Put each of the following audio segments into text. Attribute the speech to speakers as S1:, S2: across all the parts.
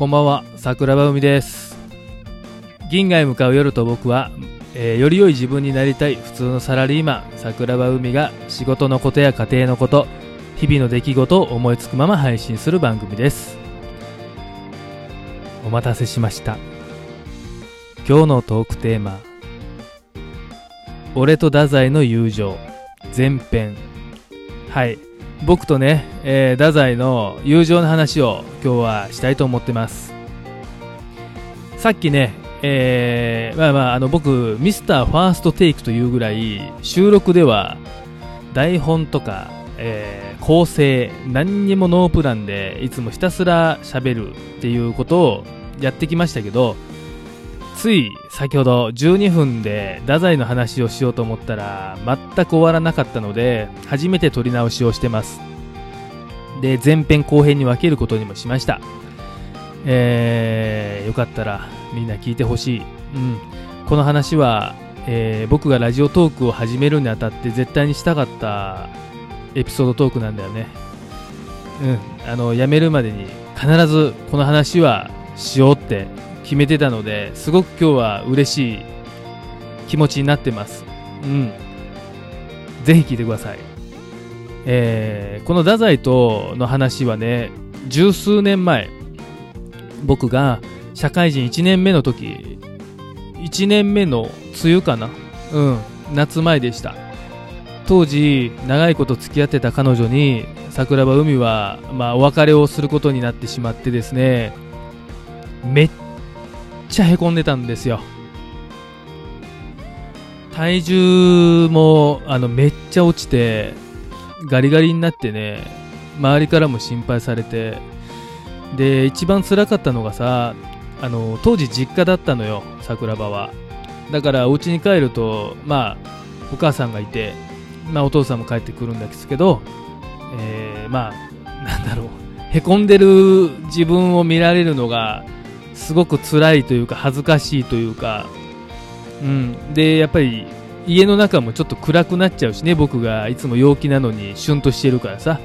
S1: こんばんは、桜庭海です。銀河へ向かう夜と僕は、えーより良い自分になりたい普通のサラリーマン、桜庭海が仕事のことや家庭のこと、日々の出来事を思いつくまま配信する番組です。お待たせしました。今日のトークテーマ、俺と太宰の友情、前編。はい。僕とね、えー太宰の友情の話を今日はしたいと思ってます。さっきね、えーまあまあ、あの僕、ミスターファーストテイクというぐらい、収録では台本とか、えー構成、何にもノープランで、いつもひたすら喋るっていうことをやってきましたけど、つい先ほど12分で太宰の話をしようと思ったら全く終わらなかったので初めて撮り直しをしてます。で前編後編に分けることにもしました。えー、よかったらみんな聞いてほしい、うん、この話は、えー僕がラジオトークを始めるにあたって絶対にしたかったエピソードトークなんだよね。うん。あの辞めるまでに必ずこの話はしようって決めてたのですごく今日は嬉しい気持ちになってます。うん。ぜひ聞いてください。えーこの太宰との話はね十数年前僕が社会人1年目の時1年目の梅雨かな。うん。夏前でした。当時長いこと付き合ってた彼女に桜庭海は、まあ、お別れをすることになってしまってですねめっちゃへこんでたんですよ。体重もあのめっちゃ落ちてガリガリになってね周りからも心配されてで一番辛かったのがさあの当時実家だったのよ桜庭は。だからお家に帰るとまあお母さんがいて、まあ、お父さんも帰ってくるんですけど、えーまあなんだろうへこんでる自分を見られるのがすごく辛いというか恥ずかしいというか、うん、でやっぱり家の中もちょっと暗くなっちゃうしね僕がいつも陽気なのにシュンとしてるからさ。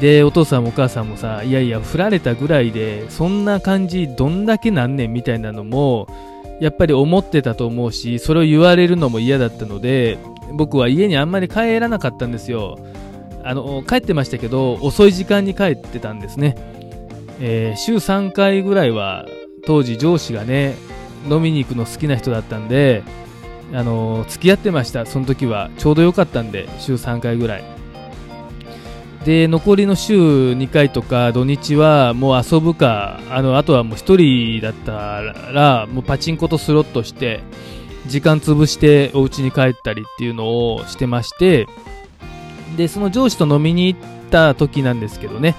S1: でお父さんもお母さんもさいやいや振られたぐらいでそんな感じどんだけなんねんみたいなのもやっぱり思ってたと思うしそれを言われるのも嫌だったので僕は家にあんまり帰らなかったんですよ。あの帰ってましたけど遅い時間に帰ってたんですね、えー週3回ぐらいは当時上司がね飲みに行くの好きな人だったんであの付き合ってました。その時はちょうど良かったんで週3回ぐらい。で残りの週2回とか土日はもう遊ぶかあのあとはもう1人だったらもうパチンコとスロットして時間潰してお家に帰ったりっていうのをしてましてでその上司と飲みに行った時なんですけどね。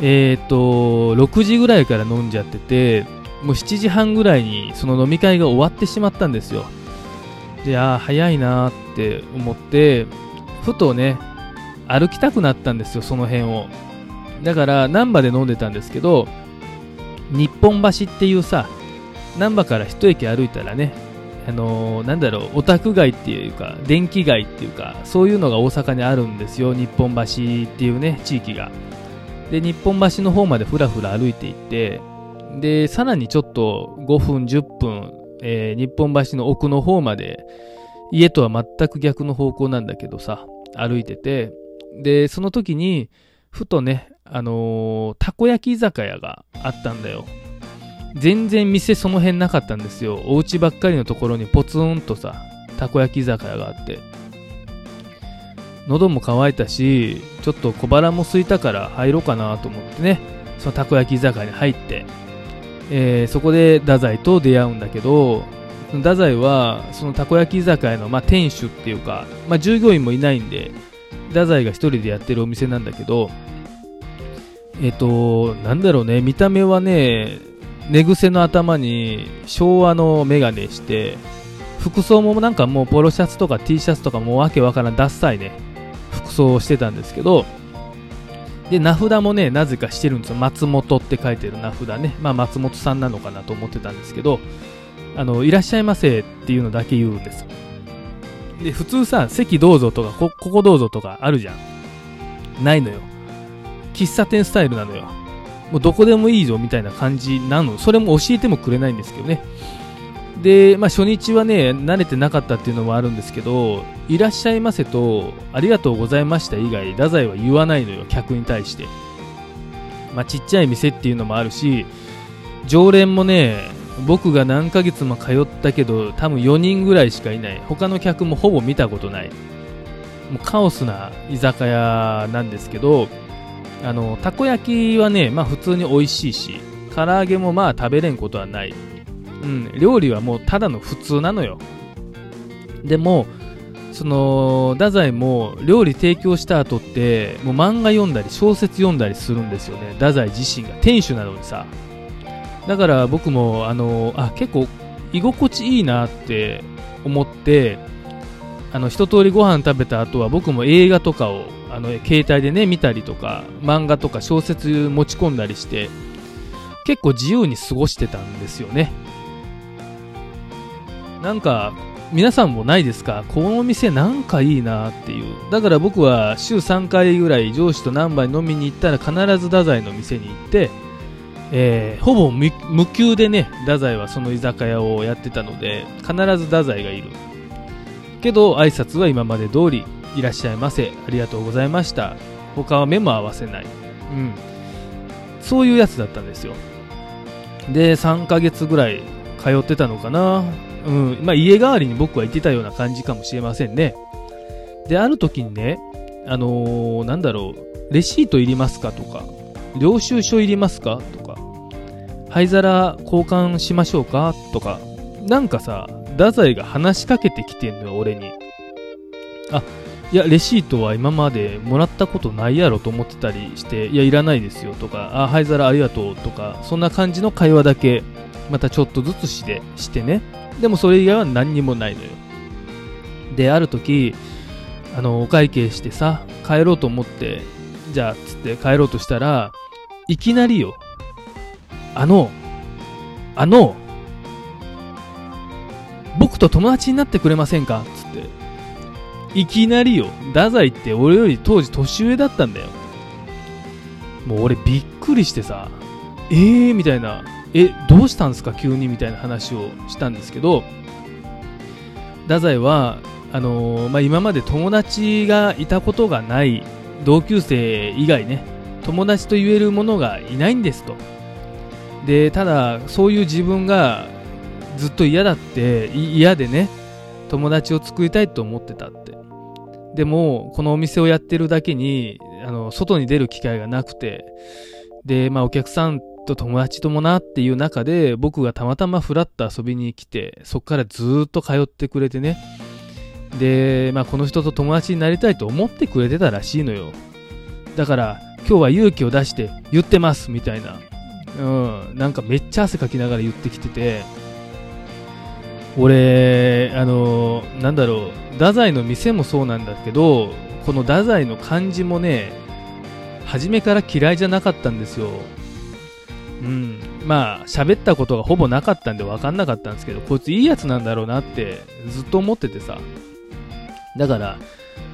S1: えっ、と6時ぐらいから飲んじゃっててもう7時半ぐらいにその飲み会が終わってしまったんですよ。でああ早いなって思ってふとね歩きたくなったんですよその辺を。だから難波で飲んでたんですけど日本橋っていうさ難波から一駅歩いたらねあのーなんだろうオタク街っていうか電気街っていうかそういうのが大阪にあるんですよ日本橋っていうね地域が。で日本橋の方までふらふら歩いていってでさらにちょっと5分10分、えー日本橋の奥の方まで家とは全く逆の方向なんだけどさ歩いててでその時にふとねあのーたこ焼き居酒屋があったんだよ。全然店その辺なかったんですよ。お家ばっかりのところにポツンとさたこ焼き居酒屋があって。喉も渇いたしちょっと小腹も空いたから入ろうかなと思ってね。そのたこ焼き居酒屋に入って、えーそこで太宰と出会うんだけど太宰はそのたこ焼き居酒屋の、まあ、店主っていうか、まあ、従業員もいないんで太宰が一人でやってるお店なんだけどえっ、となんだろうね。見た目はね寝癖の頭に昭和のメガネして服装もなんかもうポロシャツとか T シャツとかもうわけわからんダッサいね。服装をしてたんですけどで名札もねなぜかしてるんですよ。松本って書いてる名札ね。まあ松本さんなのかなと思ってたんですけどあのいらっしゃいませっていうのだけ言うんですで普通さ席どうぞとかこここどうぞとかあるじゃん。ないのよ。喫茶店スタイルなのよ。もうどこでもいいぞみたいな感じなの。それも教えてもくれないんですけどね。で、まあ、初日はね、慣れてなかったっていうのもあるんですけど、いらっしゃいませと、ありがとうございました以外、太宰は言わないのよ、客に対して。まあ、ちっちゃい店っていうのもあるし、常連もね、僕が何ヶ月も通ったけど、多分4人ぐらいしかいない。他の客もほぼ見たことない。もうカオスな居酒屋なんですけど、あの、たこ焼きはね、まあ普通に美味しいし、唐揚げもまあ食べれんことはない。うん、料理はもうただの普通なのよ。でも、その、太宰も料理提供した後って、もう漫画読んだり小説読んだりするんですよね。太宰自身が。店主なのにさ。だから僕も、あの、あ、結構居心地いいなって思って、あの、一通りご飯食べた後は僕も映画とかを、あの、携帯でね、見たりとか、漫画とか小説持ち込んだりして、結構自由に過ごしてたんですよね。なんか、皆さんもないですか？この店なんかいいなっていう。だから僕は週3回ぐらい上司と何杯飲みに行ったら必ず太宰の店に行って、えー、ほぼ無給でね、太宰はその居酒屋をやってたので、必ず太宰がいる。けど、挨拶は今まで通り、いらっしゃいませ、ありがとうございました。他は目も合わせない。うん。そういうやつだったんですよ。で、3ヶ月ぐらい通ってたのかな。うん。まあ、家代わりに僕は行ってたような感じかもしれませんね。で、ある時にね、あのー、なんだろう、レシートいりますかとか、領収書いりますかとか、灰皿交換しましょうかとか、なんかさ、太宰が話しかけてきてんのよ、俺に。あ、いや、レシートは今までもらったことないやろと思ってたりして、いや、いらないですよとか、あ、灰皿ありがとうとか、そんな感じの会話だけ、またちょっとずつして、してね。でもそれ以外は何にもないのよ。で、ある時、あの、お会計してさ、帰ろうと思って、じゃあ、つって帰ろうとしたら、いきなりよ、あの、あの、僕と友達になってくれませんか？つって。いきなりよ。太宰って俺より当時年上だったんだよ。もう俺びっくりしてさ、えーみたいな、え、どうしたんですか？急にみたいな話をしたんですけど、太宰は、あのー、まあ、今まで友達がいたことがない同級生以外ね、友達と言える者がいないんですと。で、ただ、そういう自分がずっと嫌だって、嫌でね、友達を作りたいと思ってたって。でも、このお店をやってるだけに、あの、外に出る機会がなくて、で、まあお客さんと友達ともなっていう中で、僕がたまたまフラッと遊びに来て、そっからずっと通ってくれてね。で、まあこの人と友達になりたいと思ってくれてたらしいのよ。だから、今日は勇気を出して言ってますみたいな。うん、なんかめっちゃ汗かきながら言ってきてて、俺、あの、なんだろう、太宰の店もそうなんだけど、この太宰の感じもね、初めから嫌いじゃなかったんですよ。うん。まあ、喋ったことがほぼなかったんで分かんなかったんですけど、こいついいやつなんだろうなってずっと思っててさ。だから、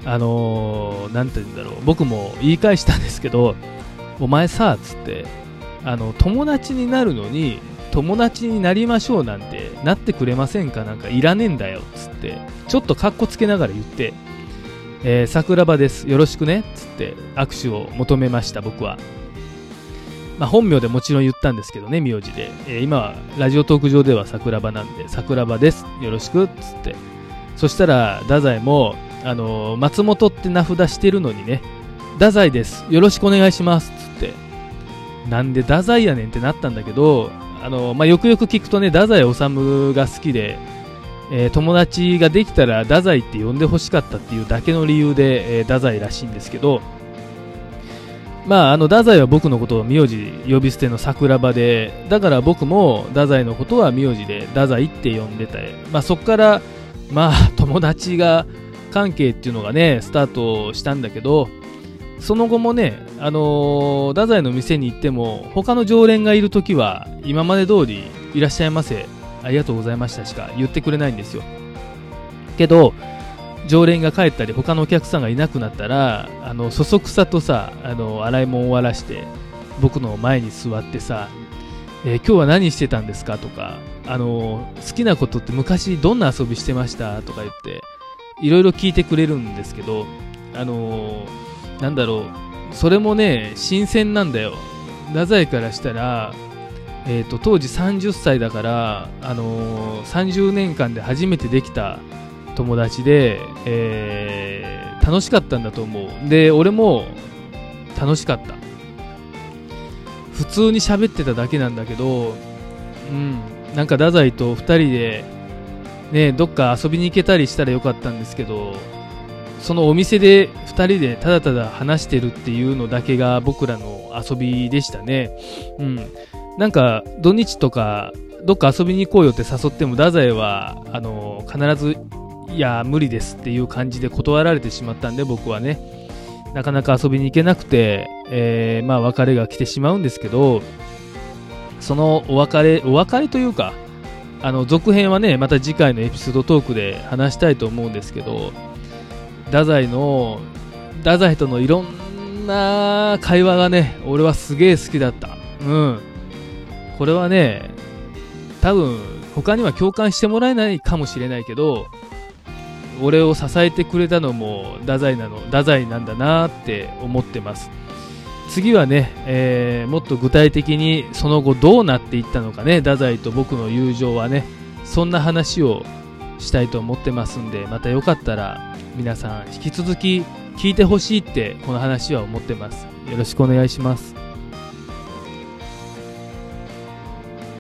S1: あのー、て言うんだろう、僕も言い返したんですけど、お前さっ、つって、あの、友達になるのに、友達になりましょうなんてなってくれませんか？なんかいらねえんだよっ、つって、ちょっとカッコつけながら言って、えー、桜庭です、よろしくねっ、つって握手を求めました、僕は。まあ、本名でもちろん言ったんですけどね、名字で。えー、今はラジオトーク上では桜庭なんで、桜庭です、よろしく、っつって。そしたら、太宰も、あのー、松本って名札してるのにね、太宰です、よろしくお願いします、つって。なんで太宰やねんってなったんだけど、あの、まあ、よくよく聞くとね、太宰治が好きで、え、友達ができたら太宰って呼んでほしかったっていうだけの理由で、え、太宰らしいんですけど、まあ、あの、太宰は僕のことを名字呼び捨ての桜庭で、だから僕も太宰のことは名字で太宰って呼んでて、まあそこから、まあ 友達が関係っていうのがね、スタートしたんだけど、その後もね、あのー、太宰の店に行っても、他の常連がいるときは、今まで通り、いらっしゃいませ、ありがとうございましたしか言ってくれないんですよ。けど、常連が帰ったり、他のお客さんがいなくなったら、あの、そそくさとさ、あの、洗い物を終わらして、僕の前に座ってさ、えー、今日は何してたんですかとか、あの、好きなことって昔どんな遊びしてました？とか言って、いろいろ聞いてくれるんですけど、あの、なんだろう、それもね、新鮮なんだよ。太宰からしたら、えーと、当時30歳だから、あのー、30年間で初めてできた友達で、えー、楽しかったんだと思う。で俺も楽しかった。普通に喋ってただけなんだけどうん。なんか太宰と2人でねどっか遊びに行けたりしたらよかったんですけどそのお店で2人でただただ話してるっていうのだけが僕らの遊びでしたね。うん。なんか土日とかどっか遊びに行こうよって誘っても太宰はあの必ずいや無理ですっていう感じで断られてしまったんで僕はね。なかなか遊びに行けなくて、えー、まあ別れが来てしまうんですけどそのお別れお別れというかあの続編はねまた次回のエピソードトークで話したいと思うんですけど太宰の太宰とのいろんな会話がね俺はすげえ好きだった。うん。これはね、多分他には共感してもらえないかもしれないけど、俺を支えてくれたのも太宰なの、太宰なんだなって思ってます。次はね、えー、もっと具体的にその後どうなっていったのかね、太宰と僕の友情はね、そんな話をしたいと思ってますんで、またよかったら皆さん引き続き聞いてほしいってこの話は思ってます。よろしくお願いします。